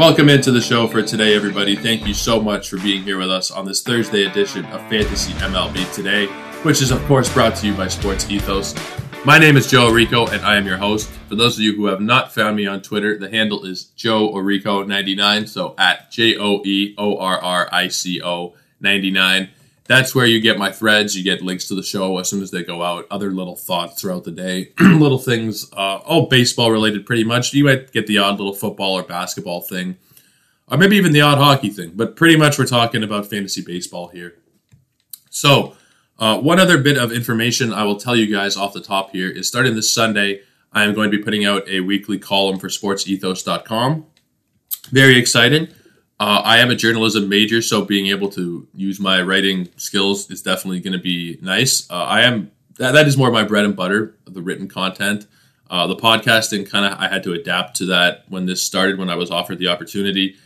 Welcome into the show for today, everybody. Thank you so much for being here with us on this Thursday edition of Fantasy MLB Today, which is, of course, brought to you by Sports Ethos. My name is Joe Orrico, and I am your host. For those of you who have not found me on Twitter, the handle is Joe Orrico99, so at J O E O R R I C O 99 that's where you get my threads. You get links to the show as soon as they go out. Other little thoughts throughout the day, little things, uh, all baseball related, pretty much. You might get the odd little football or basketball thing, or maybe even the odd hockey thing. But pretty much, we're talking about fantasy baseball here. So, uh, one other bit of information I will tell you guys off the top here is starting this Sunday, I am going to be putting out a weekly column for SportsEthos.com. Very exciting. Uh, I am a journalism major, so being able to use my writing skills is definitely going to be nice. Uh, I am that, that is more my bread and butter, the written content. Uh, the podcasting kind of I had to adapt to that when this started, when I was offered the opportunity.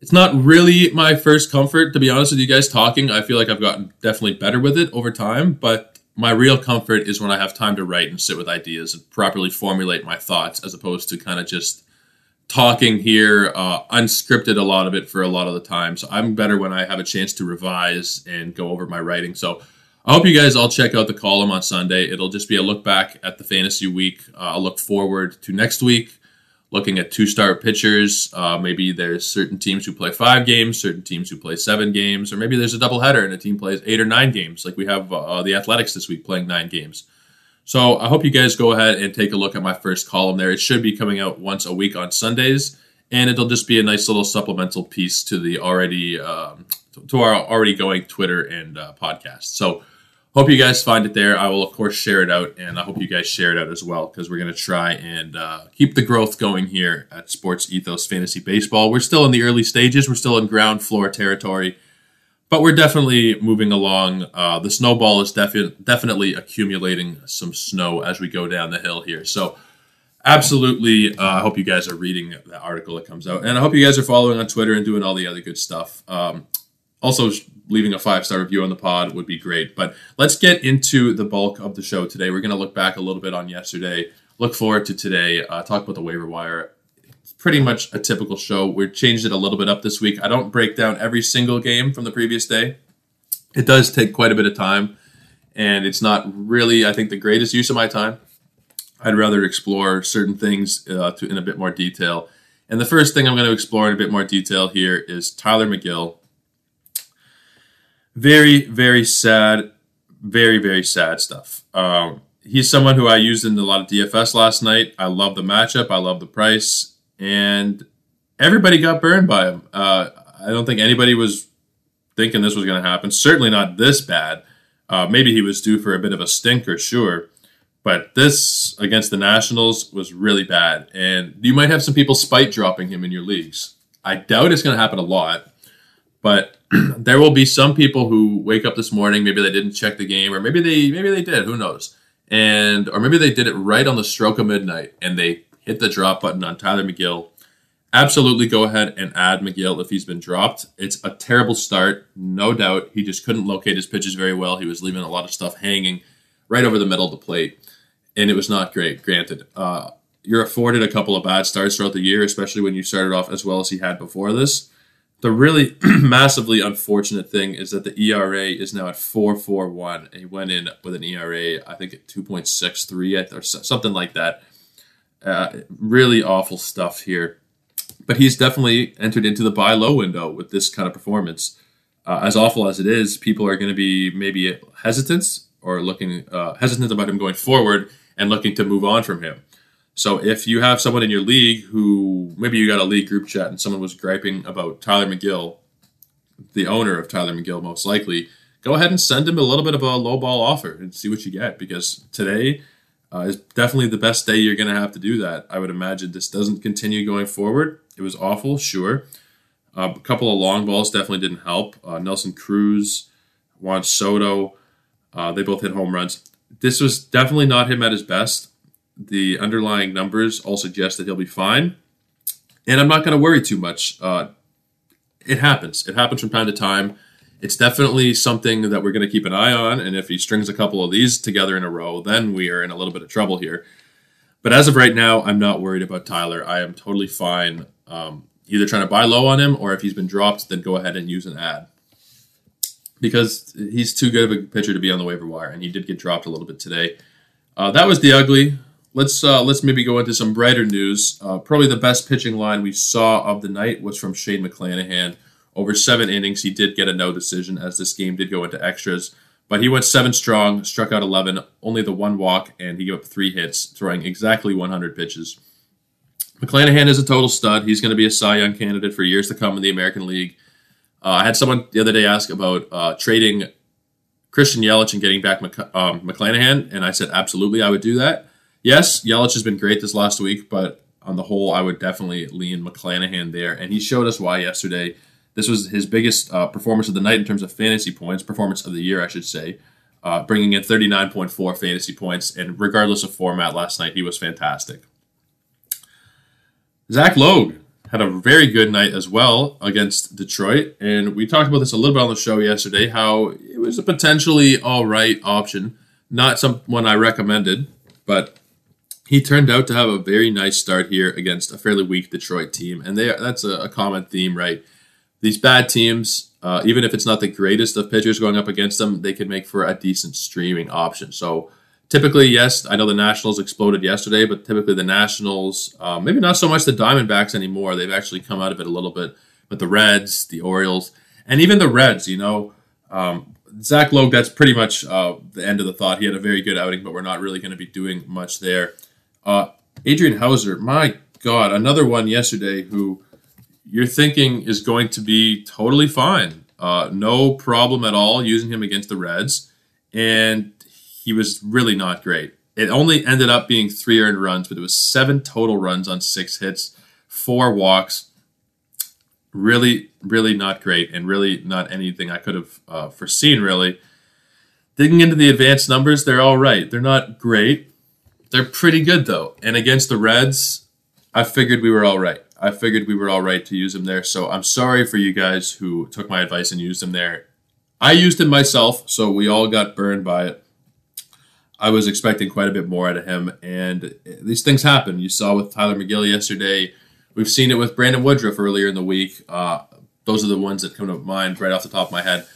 It's not really my first comfort, to be honest with you guys. Talking, I feel like I've gotten definitely better with it over time, but my real comfort is when I have time to write and sit with ideas and properly formulate my thoughts, as opposed to kind of just talking here, uh, unscripted a lot of it for a lot of the time. So I'm better when I have a chance to revise and go over my writing. So I hope you guys all check out the column on Sunday. It'll just be a look back at the fantasy week. Uh, I'll look forward to next week, looking at two star pitchers. Uh, maybe there's certain teams who play five games, certain teams who play seven games, or maybe there's a doubleheader and a team plays eight or nine games, like we have uh, the Athletics this week playing nine games. So I hope you guys go ahead and take a look at my first column there. It should be coming out once a week on Sundays, and it'll just be a nice little supplemental piece to the already um, to our already going Twitter and uh, podcast. So hope you guys find it there. I will of course share it out, and I hope you guys share it out as well because we're to try and uh, keep the growth going here at Sports Ethos Fantasy Baseball. We're still in the early stages. We're still in ground floor territory but we're definitely moving along. Uh, the snowball is defi- definitely accumulating some snow as we go down the hill here. So, absolutely, uh, I hope you guys are reading the article that comes out, and I hope you guys are following on Twitter and doing all the other good stuff. Um, also, leaving a five star review on the pod would be great. But let's get into the bulk of the show today. We're going to look back a little bit on yesterday, look forward to today, uh, talk about the waiver wire pretty much a typical show. We changed it a little bit up this week. I don't break down every single game from the previous day. It does take quite a bit of time, and it's not really, I think, the greatest use of my time. I'd rather explore certain things uh, to, in a bit more detail. And the first thing I'm going to explore in a bit more detail here is Tylor Megill. Very, very sad, very, very sad stuff. Um, he's someone who I used in a lot of DFS last night. I love the matchup. I love the price and everybody got burned by him. Uh, I don't think anybody was thinking this was going to happen. Certainly not this bad. Uh, maybe he was due for a bit of a stinker, sure. But this against the Nationals was really bad. And you might have some people spite dropping him in your leagues. I doubt it's going to happen a lot. But there will be some people who wake up this morning, maybe they didn't check the game, or maybe they maybe they did, who knows? And or maybe they did it right on the stroke of midnight and they hit the drop button on Tylor Megill. Absolutely go ahead and add Megill if he's been dropped. It's a terrible start, no doubt. He just couldn't locate his pitches very well. He was leaving a lot of stuff hanging right over the middle of the plate, and it was not great, granted. Uh, you're afforded a couple of bad starts throughout the year, especially when you started off as well as he had before this. The really massively unfortunate thing is that the ERA is now at 4.41. He went in with an ERA, I think, at 2.63 or something like that. Uh, really awful stuff here. But he's definitely entered into the buy low window with this kind of performance. Uh, as awful as it is, people are going to be maybe hesitant or looking uh, hesitant about him going forward. and looking to move on from him. So if you have someone in your league who maybe you got a league group chat and someone was griping about Tylor Megill, the owner of Tylor Megill most likely, go ahead and send him a little bit of a low ball offer and see what you get because today uh, is definitely the best day you're going to have to do that. I would imagine this doesn't continue going forward. It was awful, sure. Uh, a couple of long balls definitely didn't help. Uh, Nelson Cruz, Juan Soto, uh, they both hit home runs. This was definitely not him at his best. The underlying numbers all suggest that he'll be fine. And I'm not going to worry too much. Uh, it happens. It happens from time to time. It's definitely something that we're going to keep an eye on. And if he strings a couple of these together in a row, then we are in a little bit of trouble here. But as of right now, I'm not worried about Tylor. I am totally fine um, either trying to buy low on him or if he's been dropped, then go ahead and use an ad. Because he's too good of a pitcher to be on the waiver wire, and he did get dropped a little bit today. Uh, that was the ugly. Let's uh, let's maybe go into some brighter news. Uh, probably the best pitching line we saw of the night was from Shane McClanahan. Over seven innings, he did get a no decision as this game did go into extras. But he went seven strong, struck out 11, only the one walk, and he gave up three hits, throwing exactly 100 pitches. McClanahan is a total stud. He's going to be a Cy Young candidate for years to come in the American League. Uh, I had someone the other day ask about uh, trading Christian Yelich and getting back Mc, um, McClanahan, and I said absolutely, I would do that. Yes, Yelich has been great this last week, but on the whole, I would definitely lean McClanahan there, and he showed us why yesterday. This was his biggest uh, performance of the night in terms of fantasy points, performance of the year, I should say, uh, bringing in 39.4 fantasy points, and regardless of format last night, he was fantastic. Zach Logue had a very good night as well against Detroit. And we talked about this a little bit on the show yesterday how it was a potentially all right option. Not someone I recommended, but he turned out to have a very nice start here against a fairly weak Detroit team. And they that's a, a common theme, right? These bad teams, uh, even if it's not the greatest of pitchers going up against them, they can make for a decent streaming option. So typically, yes, I know the Nationals exploded yesterday, but typically the Nationals, uh, maybe not so much the Diamondbacks anymore. They've actually come out of it a little bit. But the Reds, the Orioles, and even the Reds, you know, um, Zach Logue, that's pretty much uh, the end of the thought. He had a very good outing, but we're not really going to be doing much there. Uh, Adrian Houser, my God, another one yesterday who you're thinking is going to be totally fine. Uh, no problem at all using him against the Reds. And he was really not great. It only ended up being three earned runs, but it was seven total runs on six hits, four walks. Really, really not great, and really not anything I could have uh, foreseen, really. Digging into the advanced numbers, they're all right. They're not great. They're pretty good, though. And against the Reds, I figured we were all right. I figured we were all right to use him there. So I'm sorry for you guys who took my advice and used him there. I used him myself, so we all got burned by it. I was expecting quite a bit more out of him, and these things happen. You saw with Tylor Megill yesterday. We've seen it with Brandon Woodruff earlier in the week. Uh, those are the ones that come to mind right off the top of my head.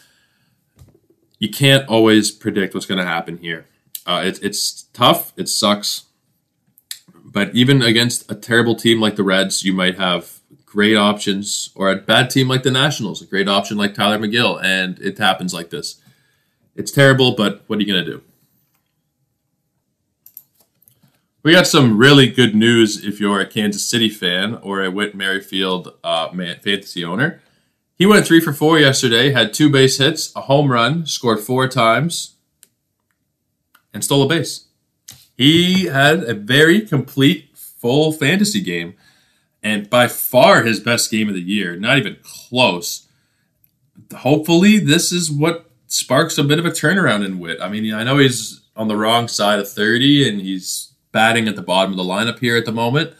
You can't always predict what's going to happen here. Uh, it, it's tough. It sucks. But even against a terrible team like the Reds, you might have great options, or a bad team like the Nationals, a great option like Tylor Megill, and it happens like this. It's terrible, but what are you going to do? We got some really good news if you're a Kansas City fan or a Whit Merrifield uh, fantasy owner. He went three for four yesterday, had two base hits, a home run, scored four times, and stole a base. He had a very complete, full fantasy game, and by far his best game of the year. Not even close. Hopefully, this is what sparks a bit of a turnaround in Whit. I mean, I know he's on the wrong side of 30 and he's batting at the bottom of the lineup here at the moment.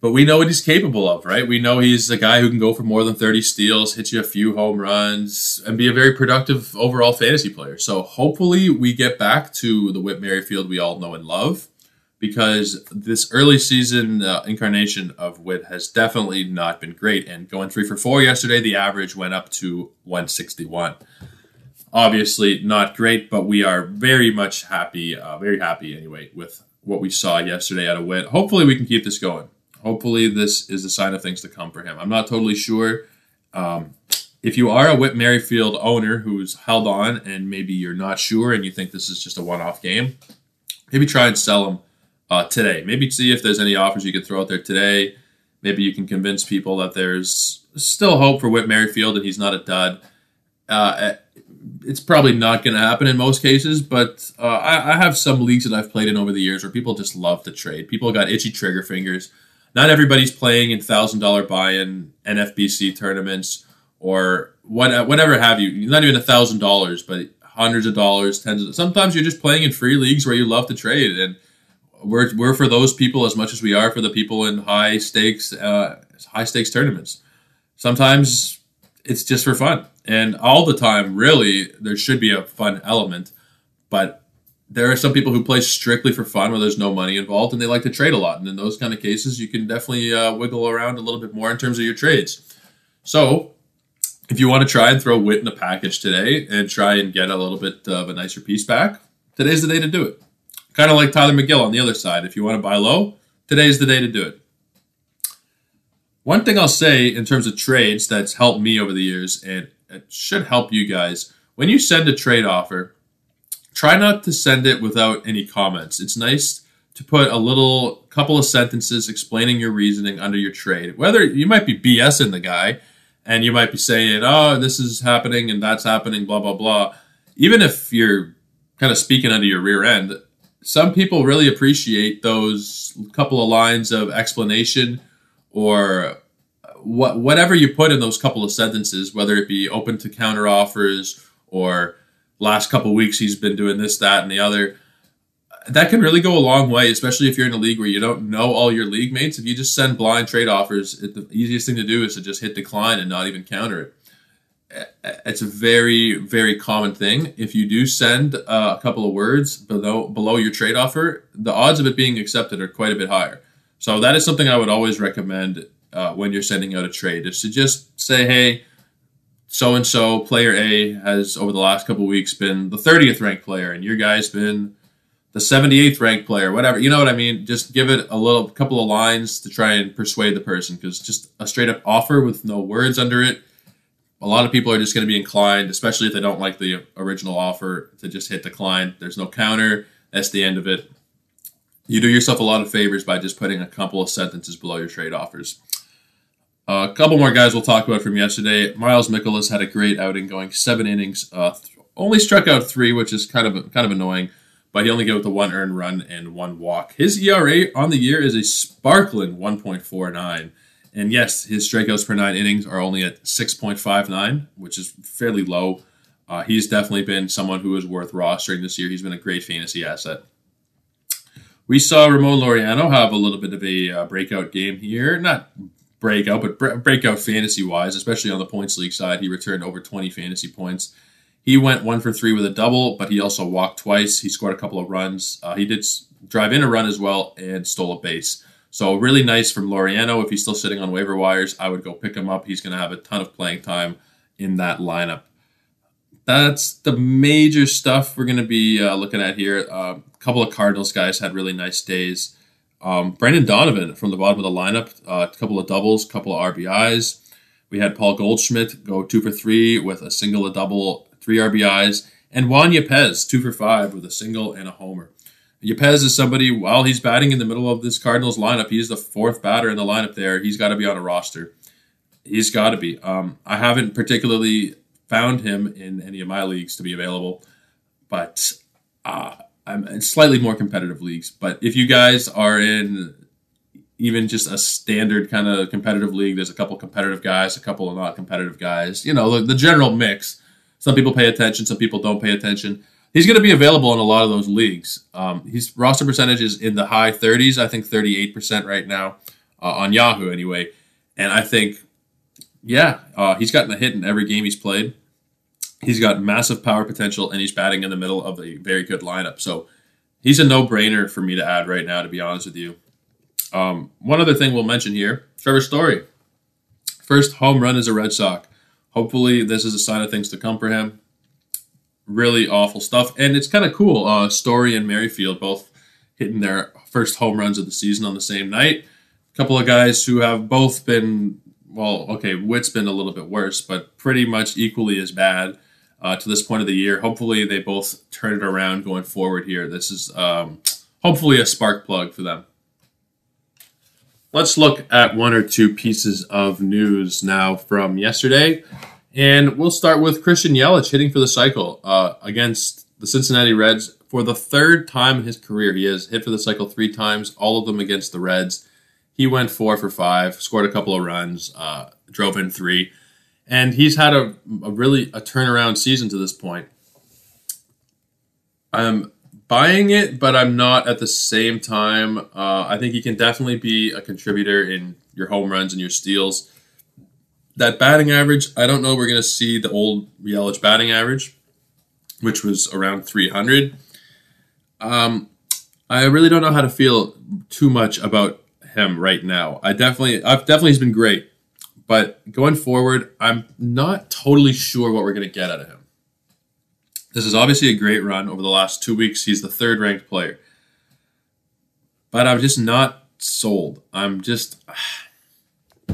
But we know what he's capable of, right? We know he's a guy who can go for more than 30 steals, hit you a few home runs, and be a very productive overall fantasy player. So hopefully we get back to the Whit Merrifield we all know and love because this early season uh, incarnation of Whit has definitely not been great. And going three for four yesterday, the average went up to 161 obviously not great, but we are very much happy, uh, very happy anyway, with what we saw yesterday at a Whit. Hopefully, we can keep this going. Hopefully, this is a sign of things to come for him. I'm not totally sure. Um, if you are a Whit Merrifield owner who's held on and maybe you're not sure and you think this is just a one off game, maybe try and sell him uh, today. Maybe see if there's any offers you could throw out there today. Maybe you can convince people that there's still hope for Whit Merrifield and he's not a dud. Uh, it's probably not going to happen in most cases, but uh, I, I, have some leagues that I've played in over the years where people just love to trade. People got itchy trigger fingers. Not everybody's playing in thousand dollar buy-in NFBC tournaments or what, whatever have you. Not even a thousand dollars, but hundreds of dollars, tens. Of, sometimes you're just playing in free leagues where you love to trade, and we're we're for those people as much as we are for the people in high stakes uh, high stakes tournaments. Sometimes it's just for fun and all the time, really, there should be a fun element. But there are some people who play strictly for fun where there's no money involved and they like to trade a lot. And in those kind of cases, you can definitely uh, wiggle around a little bit more in terms of your trades. So if you want to try and throw Whit in a package today and try and get a little bit of a nicer piece back, today's the day to do it. Kind of like Tylor Megill on the other side. If you want to buy low, today's the day to do it. One thing I'll say in terms of trades that's helped me over the years, and it should help you guys. When you send a trade offer, try not to send it without any comments. It's nice to put a little couple of sentences explaining your reasoning under your trade. Whether you might be BSing the guy and you might be saying, oh, this is happening and that's happening, blah, blah, blah. Even if you're kind of speaking under your rear end, some people really appreciate those couple of lines of explanation or what whatever you put in those couple of sentences, whether it be open to counter offers or last couple weeks he's been doing this, that, and the other, that can really go a long way, especially if you're in a league where you don't know all your league mates. If you just send blind trade offers, it, the easiest thing to do is to just hit decline and not even counter it. It's a very, very common thing. If you do send uh, a couple of words below below your trade offer, the odds of it being accepted are quite a bit higher. So that is something I would always recommend uh, when you're sending out a trade is to just say, hey, so and so player A has over the last couple weeks been the 30th ranked player, and your guy's been the 78th ranked player, whatever. You know what I mean? Just give it a little couple of lines to try and persuade the person because just a straight up offer with no words under it. A lot of people are just going to be inclined, especially if they don't like the original offer, to just hit decline. There's no counter. That's the end of it. You do yourself a lot of favors by just putting a couple of sentences below your trade offers. A couple more guys we'll talk about from yesterday. Miles Mikolas had a great outing, going seven innings. Uh, th- only struck out three, which is kind of kind of annoying. But he only gave the one earned run and one walk. His ERA on the year is a sparkling 1.49. And yes, his strikeouts per nine innings are only at 6.59, which is fairly low. Uh, he's definitely been someone who is worth rostering this year. He's been a great fantasy asset. We saw Ramon Laureano have a little bit of a uh, breakout game here. Not breakout, but breakout fantasy wise, especially on the points league side, he returned over 20 fantasy points. He went one for three with a double, but he also walked twice. He scored a couple of runs. Uh, he did drive in a run as well and stole a base. So really nice from Laureano. If he's still sitting on waiver wires, I would go pick him up. He's going to have a ton of playing time in that lineup. That's the major stuff we're going to be uh, looking at here. Uh, a couple of Cardinals guys had really nice days. Um, Brendan Donovan from the bottom of the lineup, uh, a couple of doubles, couple of RBIs. We had Paul Goldschmidt go two for three with a single, a double, three RBIs, and Juan Yepez two for five with a single and a homer. Yepez is somebody while he's batting in the middle of this Cardinals lineup, he's the fourth batter in the lineup. There, he's got to be on a roster. He's got to be. Um, I haven't particularly found him in any of my leagues to be available, but. Uh, I'm in slightly more competitive leagues. But if you guys are in even just a standard kind of competitive league, there's a couple competitive guys, a couple of not competitive guys. You know, the, the general mix. Some people pay attention, some people don't pay attention. He's going to be available in a lot of those leagues. Um, his roster percentage is in the high 30s. I think 38% right now uh, on Yahoo anyway. And I think, yeah, uh, he's gotten a hit in every game he's played. He's got massive power potential, and he's batting in the middle of a very good lineup. So he's a no-brainer for me to add right now. To be honest with you, um, one other thing we'll mention here: Trevor Story, first home run as a Red Sox. Hopefully, this is a sign of things to come for him. Really awful stuff, and it's kind of cool. Uh, Story and Merrifield both hitting their first home runs of the season on the same night. A couple of guys who have both been well, okay, Whit's been a little bit worse, but pretty much equally as bad uh, to this point of the year. Hopefully, they both turn it around going forward here. This is um, hopefully a spark plug for them. Let's look at one or two pieces of news now from yesterday. And we'll start with Christian Yelich hitting for the cycle uh, against the Cincinnati Reds for the third time in his career. He has hit for the cycle three times, all of them against the Reds. He went four for five, scored a couple of runs, uh, drove in three, and he's had a, a really a turnaround season to this point. I'm buying it, but I'm not at the same time. Uh, I think he can definitely be a contributor in your home runs and your steals. That batting average, I don't know. We're going to see the old Yelich batting average, which was around 300. Um, I really don't know how to feel too much about him right now. I definitely, I've definitely he's been great, but going forward, I'm not totally sure what we're going to get out of him. This is obviously a great run over the last two weeks. He's the third ranked player. But I'm just not sold. I'm just.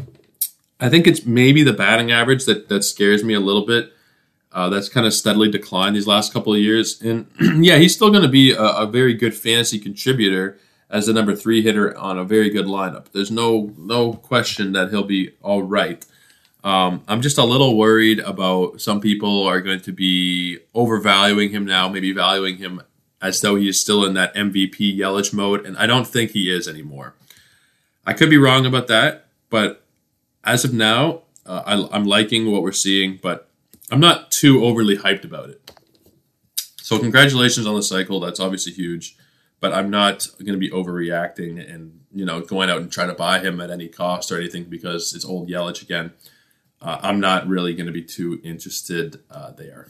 I think it's maybe the batting average that, that scares me a little bit. Uh, that's kind of steadily declined these last couple of years. And yeah, he's still going to be a, a, very good fantasy contributor as the number three hitter on a very good lineup. There's no no question that he'll be all right. Um, I'm just a little worried about some people are going to be overvaluing him now, maybe valuing him as though he is still in that MVP Yelich mode, and I don't think he is anymore. I could be wrong about that, but as of now, uh, I, I'm liking what we're seeing, but I'm not too overly hyped about it. So congratulations on the cycle. That's obviously huge, but I'm not going to be overreacting and you know going out and trying to buy him at any cost or anything because it's old Yelich again uh, I'm not really going to be too interested uh, there.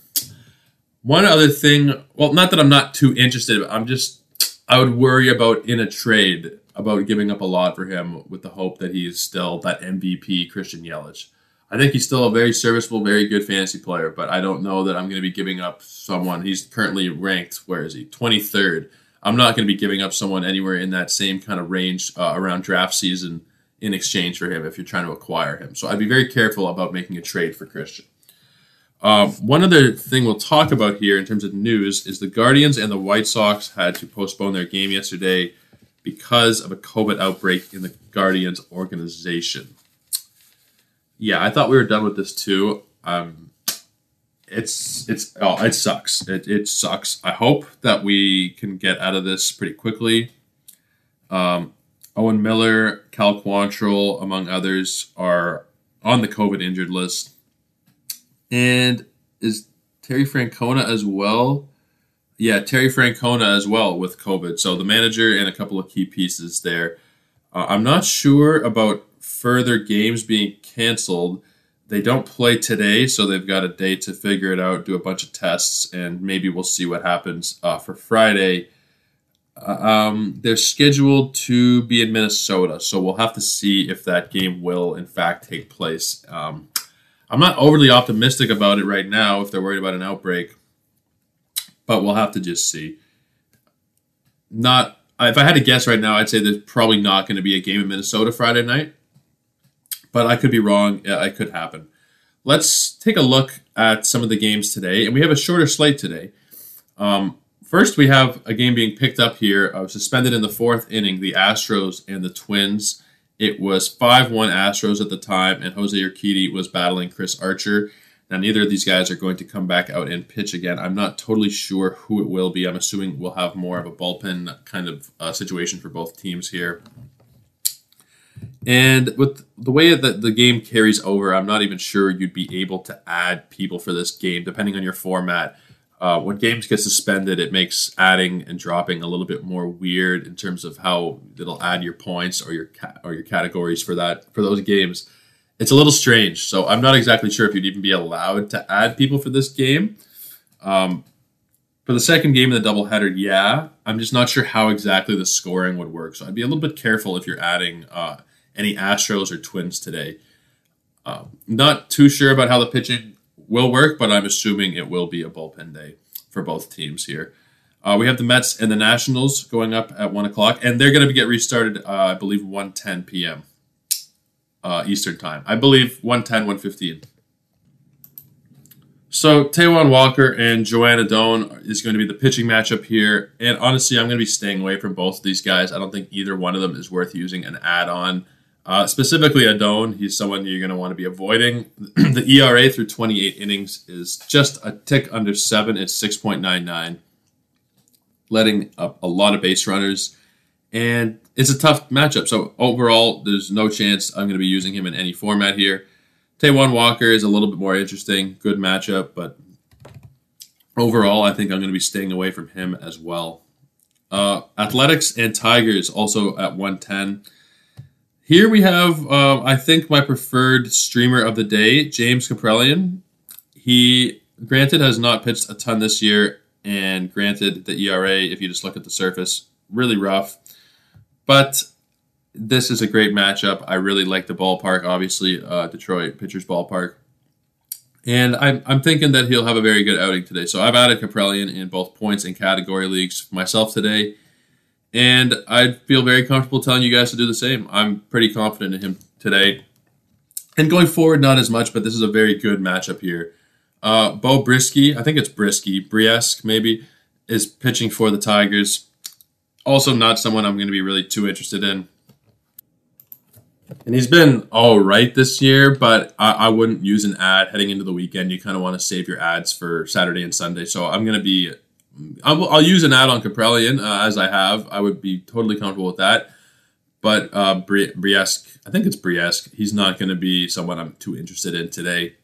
One other thing, well, not that I'm not too interested, I'm just, I would worry about in a trade about giving up a lot for him with the hope that he's still that MVP Christian Yelich. I think he's still a very serviceable, very good fantasy player, but I don't know that I'm going to be giving up someone. He's currently ranked, where is he? 23rd. I'm not going to be giving up someone anywhere in that same kind of range uh, around draft season in exchange for him if you're trying to acquire him. So I'd be very careful about making a trade for Christian. Um, one other thing we'll talk about here in terms of news is the Guardians and the White Sox had to postpone their game yesterday because of a COVID outbreak in the Guardians organization. Yeah, I thought we were done with this too. Um, it's it's oh it sucks. It it sucks. I hope that we can get out of this pretty quickly. Um, Owen Miller, Cal Quantrill, among others, are on the COVID injured list. And is Terry Francona as well? Yeah, Terry Francona as well with COVID. So the manager and a couple of key pieces there. Uh, I'm not sure about further games being canceled. They don't play today, so they've got a day to figure it out, do a bunch of tests, and maybe we'll see what happens uh, for Friday um, they're scheduled to be in Minnesota, so we'll have to see if that game will, in fact, take place. Um, I'm not overly optimistic about it right now if they're worried about an outbreak, but we'll have to just see. Not if I had to guess right now, I'd say there's probably not going to be a game in Minnesota Friday night, but I could be wrong. It could happen. Let's take a look at some of the games today, and we have a shorter slate today. Um, First, we have a game being picked up here, uh, suspended in the fourth inning, the Astros and the Twins. It was 5 1 Astros at the time, and Jose Urquidy was battling Chris Archer. Now, neither of these guys are going to come back out and pitch again. I'm not totally sure who it will be. I'm assuming we'll have more of a bullpen kind of uh, situation for both teams here. And with the way that the game carries over, I'm not even sure you'd be able to add people for this game, depending on your format. Uh, when games get suspended, it makes adding and dropping a little bit more weird in terms of how it'll add your points or your ca- or your categories for that for those games. It's a little strange, so I'm not exactly sure if you'd even be allowed to add people for this game. Um, for the second game of the doubleheader, yeah, I'm just not sure how exactly the scoring would work. So I'd be a little bit careful if you're adding uh, any Astros or Twins today. Uh, not too sure about how the pitching will work, but I'm assuming it will be a bullpen day for both teams here. Uh, we have the Mets and the Nationals going up at one o'clock, and they're going to get restarted. Uh, I believe 1.10 p.m. Uh, Eastern time. I believe 1.10, 1.15. So Taijuan Walker and Joan Adon is going to be the pitching matchup here. And honestly, I'm going to be staying away from both of these guys. I don't think either one of them is worth using an add-on. Uh, specifically, Adon, he's someone you're going to want to be avoiding. the ERA through 28 innings is just a tick under seven. It's 6.99, letting up a lot of base runners. And it's a tough matchup. So overall, there's no chance I'm going to be using him in any format here. Taijuan Walker is a little bit more interesting. Good matchup, but overall, I think I'm going to be staying away from him as well. Uh, Athletics and Tigers also at 110. Here we have, uh, I think, my preferred streamer of the day, James Kaprielian. He, granted, has not pitched a ton this year, and granted, the ERA, if you just look at the surface, really rough. But this is a great matchup. I really like the ballpark, obviously, uh, Detroit Pitchers Ballpark. And I'm, I'm thinking that he'll have a very good outing today. So I've added Kaprielian in both points and category leagues myself today. And I feel very comfortable telling you guys to do the same. I'm pretty confident in him today. And going forward, not as much, but this is a very good matchup here. Uh, Beau Brieske, I think it's Brieske, Briesk maybe, is pitching for the Tigers. Also, not someone I'm going to be really too interested in. And he's been all right this year, but I, I wouldn't use an ad heading into the weekend. You kind of want to save your ads for Saturday and Sunday. So I'm going to be, I'll, I'll, use an ad on Kaprielian uh, as I have. I would be totally comfortable with that. But uh, Briesk, I think it's Briesk. He's not going to be someone I'm too interested in today.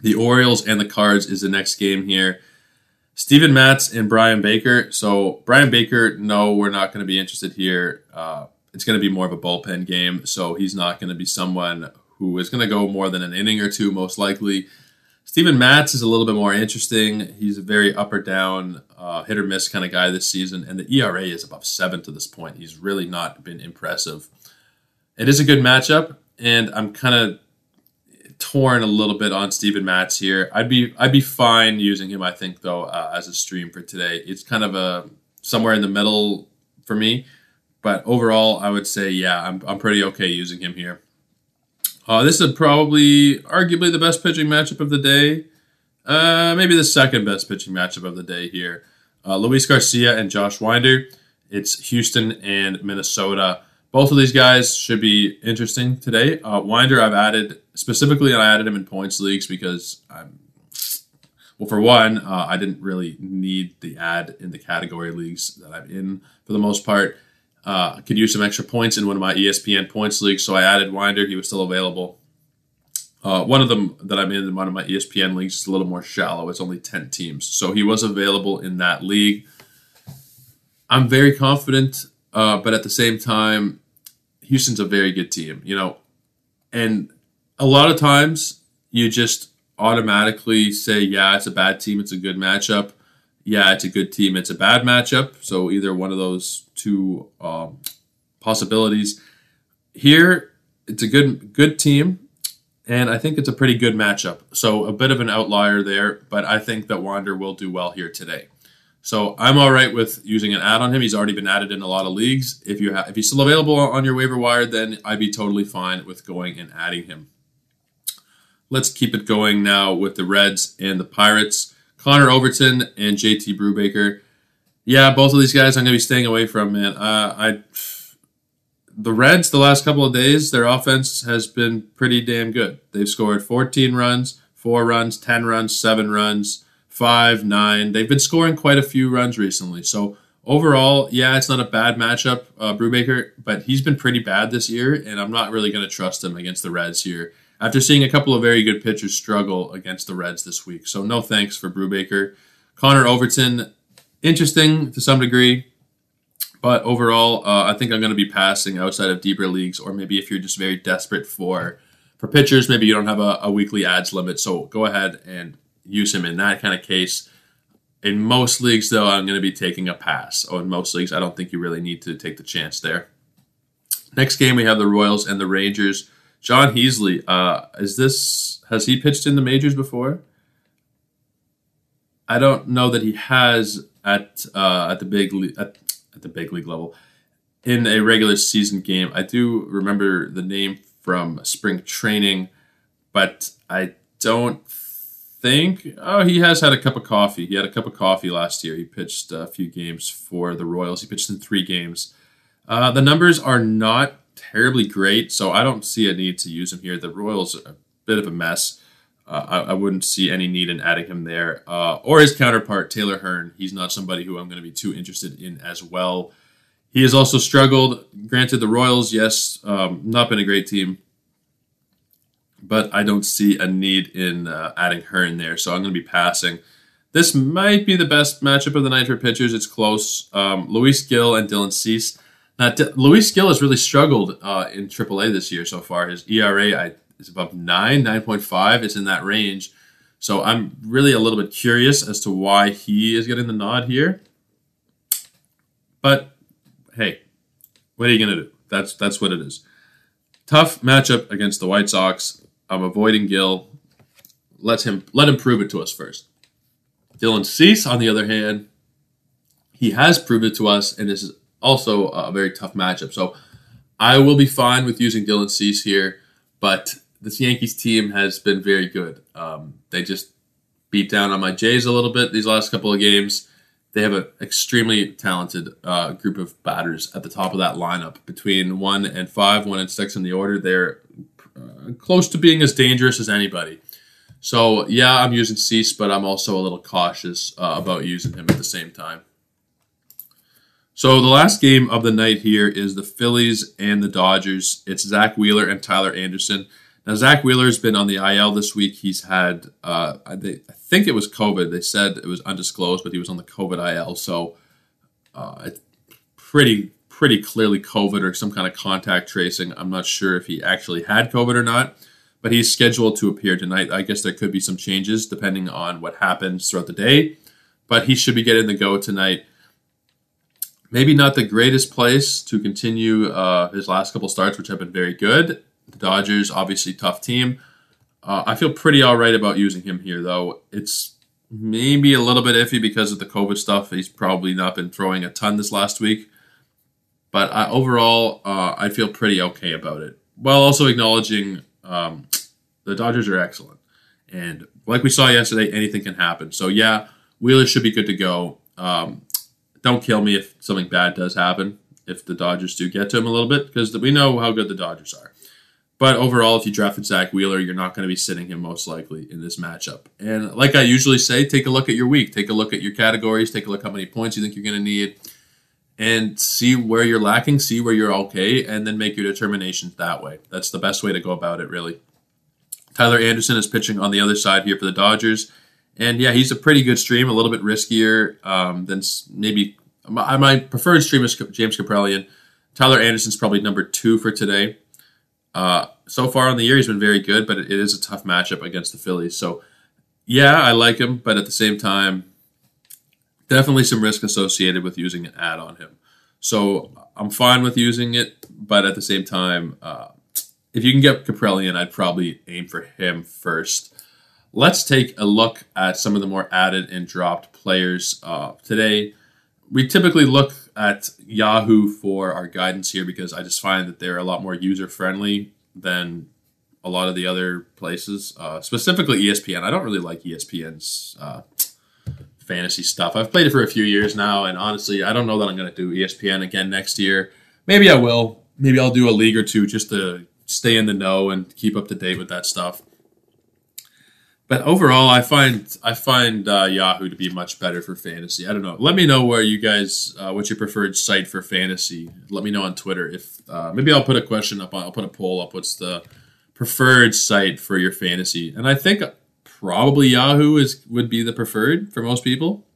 The Orioles and the Cards is the next game here. Steven Matz and Brian Baker. So Brian Baker, no, we're not going to be interested here. Uh, it's going to be more of a bullpen game, so he's not going to be someone who is going to go more than an inning or two, most likely. Steven Matz is a little bit more interesting. He's a very up or down, uh, hit or miss kind of guy this season, and the ERA is above seven to this point. He's really not been impressive. It is a good matchup, and I'm kind of torn a little bit on Steven Matz here. I'd be I'd be fine using him. I think though uh, as a stream for today, it's kind of a somewhere in the middle for me. But overall, I would say, yeah, I'm, I'm pretty okay using him here. Uh, this is probably arguably the best pitching matchup of the day. Uh, maybe the second best pitching matchup of the day here. Uh, Luis Garcia and Josh Winder. It's Houston and Minnesota. Both of these guys should be interesting today. Uh, Winder, I've added specifically, and I added him in points leagues because I'm well, for one, uh, I didn't really need the ad in the category leagues that I'm in for the most part. Uh, could use some extra points in one of my ESPN points leagues, so I added Winder. He was still available. Uh, one of them that I'm in, one of my ESPN leagues, is a little more shallow. It's only 10 teams. So he was available in that league. I'm very confident, uh, but at the same time, Houston's a very good team, you know. And a lot of times you just automatically say, yeah, it's a bad team, it's a good matchup yeah, it's a good team. It's a bad matchup. So either one of those two um, possibilities. Here, it's a good good team, and I think it's a pretty good matchup. So a bit of an outlier there, but I think that Winder will do well here today. So I'm all right with using an ad on him. He's already been added in a lot of leagues. If you have, if he's still available on your waiver wire, then I'd be totally fine with going and adding him. Let's keep it going now with the Reds and the Pirates. Connor Overton and JT Brubaker. Yeah, both of these guys I'm going to be staying away from, man. Uh, I the Reds the last couple of days, their offense has been pretty damn good. They've scored 14 runs, four runs, 10 runs, seven runs, five, nine. They've been scoring quite a few runs recently. So overall, yeah, it's not a bad matchup, uh, Brubaker, but he's been pretty bad this year, and I'm not really going to trust him against the Reds here after seeing a couple of very good pitchers struggle against the Reds this week. So no thanks for Brubaker. Connor Overton, interesting to some degree, but overall, uh, I think I'm going to be passing outside of deeper leagues, or maybe if you're just very desperate for for pitchers, maybe you don't have a, a weekly ads limit. So go ahead and use him in that kind of case. In most leagues, though, I'm going to be taking a pass. Oh, in most leagues, I don't think you really need to take the chance there. Next game, we have the Royals and the Rangers. Jon Heasley, uh, is this has he pitched in the majors before? I don't know that he has at uh, at the big le- at, at the big league level in a regular season game. I do remember the name from spring training, but I don't think. Oh, he has had a cup of coffee. He had a cup of coffee last year. He pitched a few games for the Royals. He pitched in three games. Uh, the numbers are not terribly great, so I don't see a need to use him here. The Royals are a bit of a mess. Uh, I, I, wouldn't see any need in adding him there. Uh, or his counterpart, Taylor Hearn. He's not somebody who I'm going to be too interested in as well. He has also struggled. Granted, the Royals, yes, um, not been a great team, but I don't see a need in uh, adding Hearn there, so I'm going to be passing. This might be the best matchup of the night for pitchers. It's close. Um, Luis Gil and Dylan Cease. Now, Luis Gil has really struggled uh, in AAA this year so far. His ERA I, is above 9, 9.5. It's in that range. So I'm really a little bit curious as to why he is getting the nod here. But hey, what are you going to do? That's that's what it is. Tough matchup against the White Sox. I'm avoiding Gil. Let him let him prove it to us first. Dylan Cease, on the other hand, he has proved it to us, and this is also a very tough matchup. So I will be fine with using Dylan Cease here, but this Yankees team has been very good. Um, they just beat down on my Jays a little bit these last couple of games. They have an extremely talented uh, group of batters at the top of that lineup. Between one and five, one and six in the order, they're uh, close to being as dangerous as anybody. So yeah, I'm using Cease, but I'm also a little cautious uh, about using him at the same time. So the last game of the night here is the Phillies and the Dodgers. It's Zack Wheeler and Tyler Anderson. Now Zack Wheeler has been on the IL this week. He's had, uh, I, think it was COVID. They said it was undisclosed, but he was on the COVID IL. So uh, it's pretty pretty clearly COVID or some kind of contact tracing. I'm not sure if he actually had COVID or not, but he's scheduled to appear tonight. I guess there could be some changes depending on what happens throughout the day, but he should be getting the go tonight. Maybe not the greatest place to continue uh, his last couple starts, which have been very good. The Dodgers, obviously, tough team. Uh, I feel pretty all right about using him here, though. It's maybe a little bit iffy because of the COVID stuff. He's probably not been throwing a ton this last week. But uh, overall, uh, I feel pretty okay about it. While also acknowledging um, the Dodgers are excellent. And like we saw yesterday, anything can happen. So, yeah, Wheeler should be good to go. Um, don't kill me if something bad does happen, if the Dodgers do get to him a little bit, because we know how good the Dodgers are. But overall, if you drafted Zack Wheeler, you're not going to be sitting him most likely in this matchup. And like I usually say, take a look at your week, take a look at your categories, take a look how many points you think you're going to need, and see where you're lacking, see where you're okay, and then make your determinations that way. That's the best way to go about it, really. Tyler Anderson is pitching on the other side here for the Dodgers. And yeah, he's a pretty good stream, a little bit riskier um, than maybe my, my, preferred stream is James Kaprielian. Tyler Anderson's probably number two for today. Uh, so far on the year, he's been very good, but it, is a tough matchup against the Phillies. So yeah, I like him, but at the same time, definitely some risk associated with using an ad on him. So I'm fine with using it, but at the same time, uh, if you can get Kaprielian, I'd probably aim for him first. Let's take a look at some of the more added and dropped players uh, today. We typically look at Yahoo for our guidance here because I just find that they're a lot more user friendly than a lot of the other places, uh, specifically ESPN. I don't really like ESPN's uh, fantasy stuff. I've played it for a few years now, and honestly, I don't know that I'm going to do ESPN again next year. Maybe I will. Maybe I'll do a league or two just to stay in the know and keep up to date with that stuff. But overall, I find I find uh, Yahoo to be much better for fantasy. I don't know. Let me know where you guys, uh, what's your preferred site for fantasy. Let me know on Twitter. If uh, maybe I'll put a question up. I'll put a poll up. What's the preferred site for your fantasy? And I think probably Yahoo is would be the preferred for most people.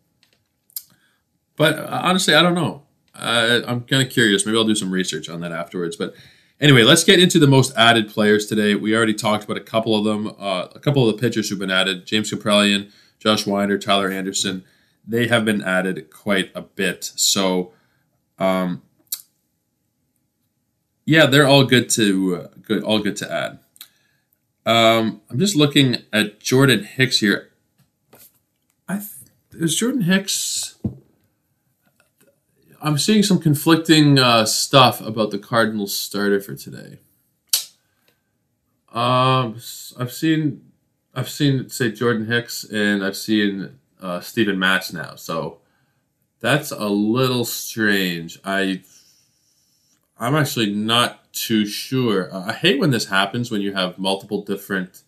But uh, honestly, I don't know. I'm kind of curious. Maybe I'll do some research on that afterwards. But Anyway, let's get into the most added players today. We already talked about a couple of them, uh, a couple of the pitchers who've been added James Kaprielian, Josh Winder, Tyler Anderson. They have been added quite a bit. So, um, yeah, they're all good to uh, good, all good to add. Um, I'm just looking at Jordan Hicks here. I th- is Jordan Hicks I'm seeing some conflicting uh, stuff about the Cardinals starter for today. Um, I've seen I've seen say Jordan Hicks and I've seen uh, Steven Matz now, so that's a little strange. I I'm actually not too sure. I hate when this happens when you have multiple different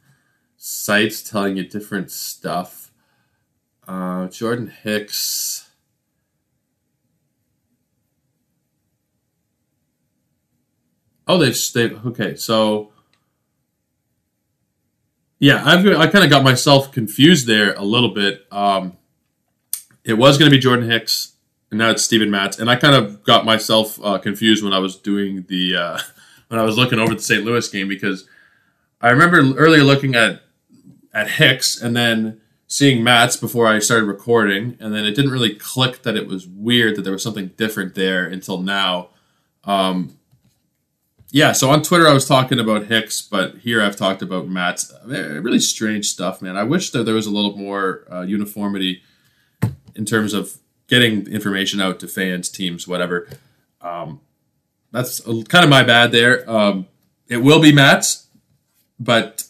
sites telling you different stuff. Uh, Jordan Hicks. Oh, they've they okay. So yeah, I've I kind of got myself confused there a little bit. Um, it was going to be Jordan Hicks, and now it's Steven Matz, and I kind of got myself uh, confused when I was doing the uh, when I was looking over the St. Louis game because I remember earlier looking at at Hicks and then seeing Matz before I started recording, and then it didn't really click that it was weird that there was something different there until now. Um, yeah, so on Twitter I was talking about Hicks, but here I've talked about Matz. Really strange stuff, man. I wish that there was a little more uh, uniformity in terms of getting information out to fans, teams, whatever. Um, that's a, kind of my bad there. Um, it will be Matz, but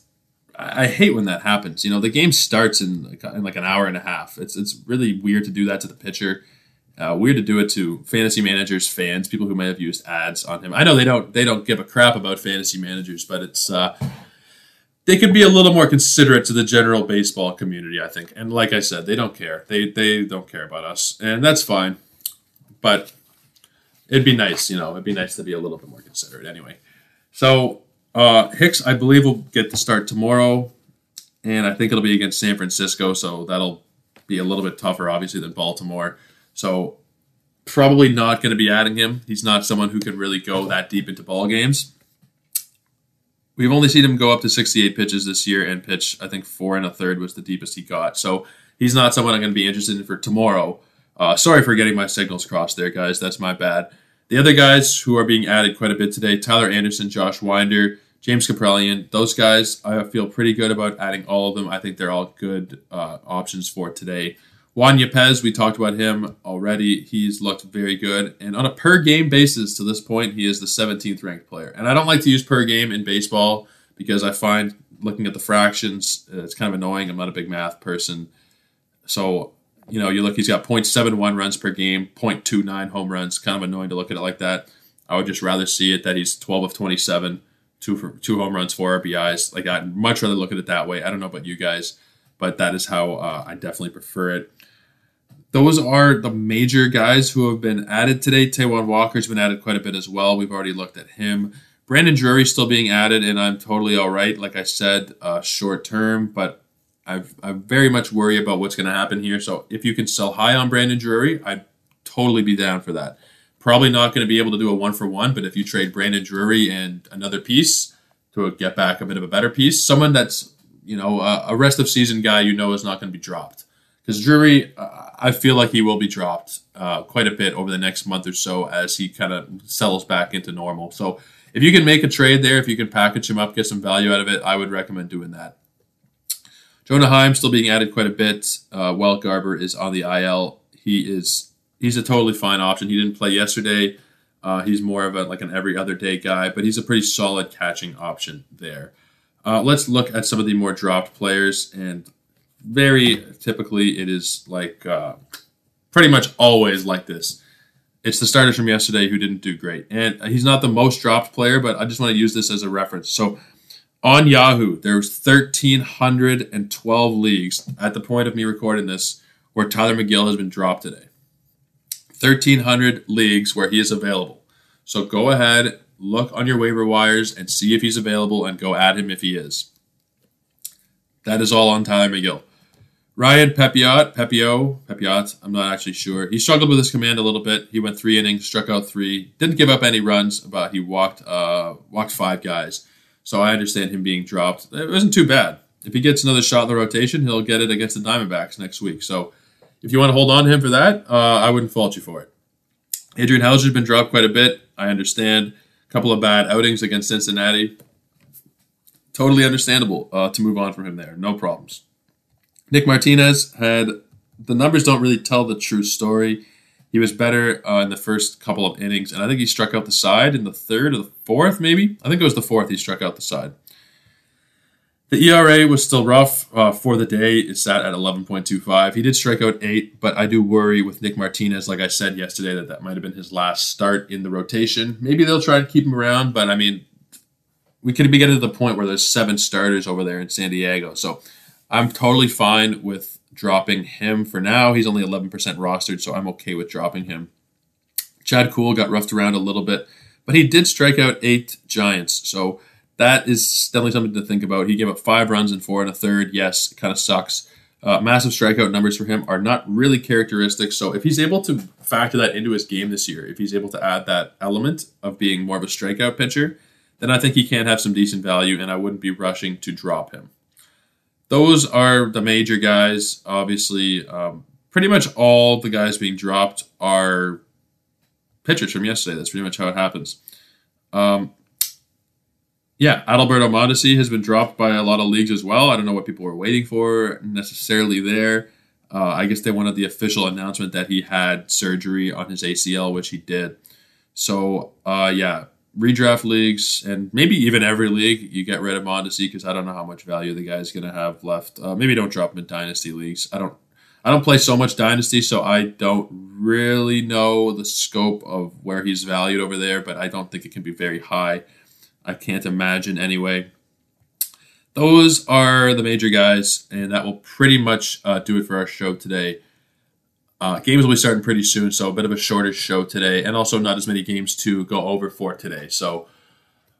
I, I hate when that happens. You know, the game starts in like, in like an hour and a half. It's it's really weird to do that to the pitcher. Uh, weird to do it to fantasy managers, fans, people who might have used ads on him. I know they don't they don't give a crap about fantasy managers, but it's uh, they could be a little more considerate to the general baseball community, I think. And like I said, they don't care. They they don't care about us, and that's fine. But it'd be nice, you know, it'd be nice to be a little bit more considerate anyway. So uh, Hicks, I believe, will get the start tomorrow, and I think it'll be against San Francisco, so that'll be a little bit tougher, obviously, than Baltimore. So probably not going to be adding him. He's not someone who can really go that deep into ball games. We've only seen him go up to 68 pitches this year and pitch, I think, four and a third was the deepest he got. So he's not someone I'm going to be interested in for tomorrow. Uh, sorry for getting my signals crossed there, guys. That's my bad. The other guys who are being added quite a bit today Tyler Anderson, Josh Winder, James Kaprielian. those guys, I feel pretty good about adding all of them. I think they're all good uh, options for today. Juan Yepez, we talked about him already. He's looked very good. And on a per game basis to this point, he is the 17th ranked player. And I don't like to use per game in baseball because I find looking at the fractions, uh, it's kind of annoying. I'm not a big math person. So, you know, you look, he's got 0.71 runs per game, 0.29 home runs. Kind of annoying to look at it like that. I would just rather see it that he's 12 of 27, two for two home runs, four RBIs. Like I'd much rather look at it that way. I don't know about you guys, but that is how uh, I definitely prefer it those are the major guys who have been added today. Taijuan Walker's been added quite a bit as well. We've already looked at him. Brandon Drury still being added, and I'm totally all right. Like I said, uh, short term, but I've, I very much worry about what's going to happen here. So if you can sell high on Brandon Drury, I'd totally be down for that. Probably not going to be able to do a one for one, but if you trade Brandon Drury and another piece to get back a bit of a better piece, someone that's you know a, a rest of season guy you know is not going to be dropped because Drury, uh, I feel like he will be dropped uh, quite a bit over the next month or so as he kind of settles back into normal. So if you can make a trade there, if you can package him up, get some value out of it, I would recommend doing that. Jonah Heim still being added quite a bit. Uh, Garver is on the IL. He is he's a totally fine option. He didn't play yesterday. Uh, he's more of a like an every other day guy, but he's a pretty solid catching option there. Uh, let's look at some of the more dropped players, and very typically it is like uh, pretty much always like this. It's the starters from yesterday who didn't do great, and he's not the most dropped player, but I just want to use this as a reference. So on Yahoo, there's 1,312 leagues at the point of me recording this where Tylor Megill has been dropped today. 1,300 leagues where he is available. So go ahead, look on your waiver wires, and see if he's available, and go add him if he is. That is all on Tylor Megill. Ryan Pepiot, Pepio, Pepiot, I'm not actually sure. He struggled with his command a little bit. He went three innings, struck out three, didn't give up any runs, but he walked uh, walked five guys. So I understand him being dropped. It wasn't too bad. If he gets another shot in the rotation, he'll get it against the Diamondbacks next week. So if you want to hold on to him for that, uh, I wouldn't fault you for it. Adrian Houser's been dropped quite a bit. I understand. A couple of bad outings against Cincinnati. Totally understandable uh, to move on from him there. No problems. Nick Martinez had the numbers don't really tell the true story. He was better uh, in the first couple of innings, and I think he struck out the side in the third or the fourth, maybe. I think it was the fourth he struck out the side. The ERA was still rough uh, for the day. It sat at 11.25. He did strike out eight, but I do worry with Nick Martinez, like I said yesterday, that that might have been his last start in the rotation. Maybe they'll try to keep him around, but I mean, we could be getting to the point where there's seven starters over there in San Diego. So I'm totally fine with dropping him for now. He's only 11% rostered, so I'm okay with dropping him. Chad Kuhl got roughed around a little bit, but he did strike out eight Giants. So that is definitely something to think about. He gave up five runs in four and a third. Yes, it kind of sucks. Uh, massive strikeout numbers for him are not really characteristic. So if he's able to factor that into his game this year, if he's able to add that element of being more of a strikeout pitcher, then I think he can have some decent value, and I wouldn't be rushing to drop him. Those are the major guys. Obviously, um, pretty much all the guys being dropped are pitchers from yesterday. That's pretty much how it happens. Um, yeah, Adalberto Mondesi has been dropped by a lot of leagues as well. I don't know what people were waiting for necessarily there. Uh, I guess they wanted the official announcement that he had surgery on his ACL, which he did. So, uh, yeah, redraft leagues and maybe even every league, you get rid of Mondesi because I don't know how much value the guy's going to have left. Uh, maybe don't drop him in dynasty leagues. I don't. I don't play so much dynasty, so I don't really know the scope of where he's valued over there. But I don't think it can be very high. I can't imagine anyway. Those are the major guys, and that will pretty much uh, do it for our show today. Uh, games will be starting pretty soon, so a bit of a shorter show today, and also not as many games to go over for today. So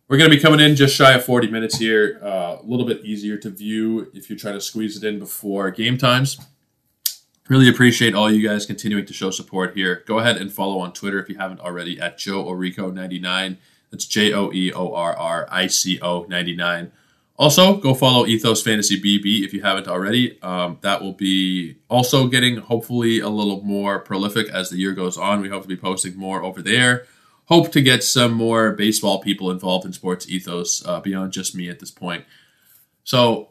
we're going to be coming in just shy of 40 minutes here, uh, a little bit easier to view if you're trying to squeeze it in before game times. Really appreciate all you guys continuing to show support here. Go ahead and follow on Twitter if you haven't already at Joe Orico99. That's J O E O R R I C O 99. Also, go follow Ethos Fantasy BB if you haven't already. Um, that will be also getting hopefully a little more prolific as the year goes on. We hope to be posting more over there. Hope to get some more baseball people involved in Sports Ethos uh, beyond just me at this point. So,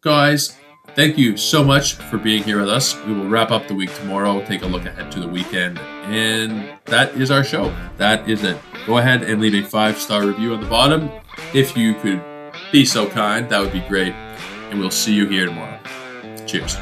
guys, thank you so much for being here with us. We will wrap up the week tomorrow, take a look ahead to the weekend, and that is our show. That is it. Go ahead and leave a five star review on the bottom. If you could be so kind, that would be great. And we'll see you here tomorrow. Cheers.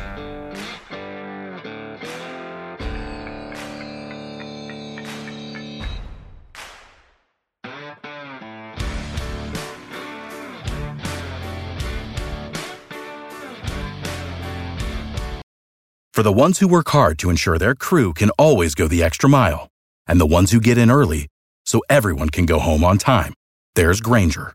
For the ones who work hard to ensure their crew can always go the extra mile, and the ones who get in early so everyone can go home on time, there's Grainger,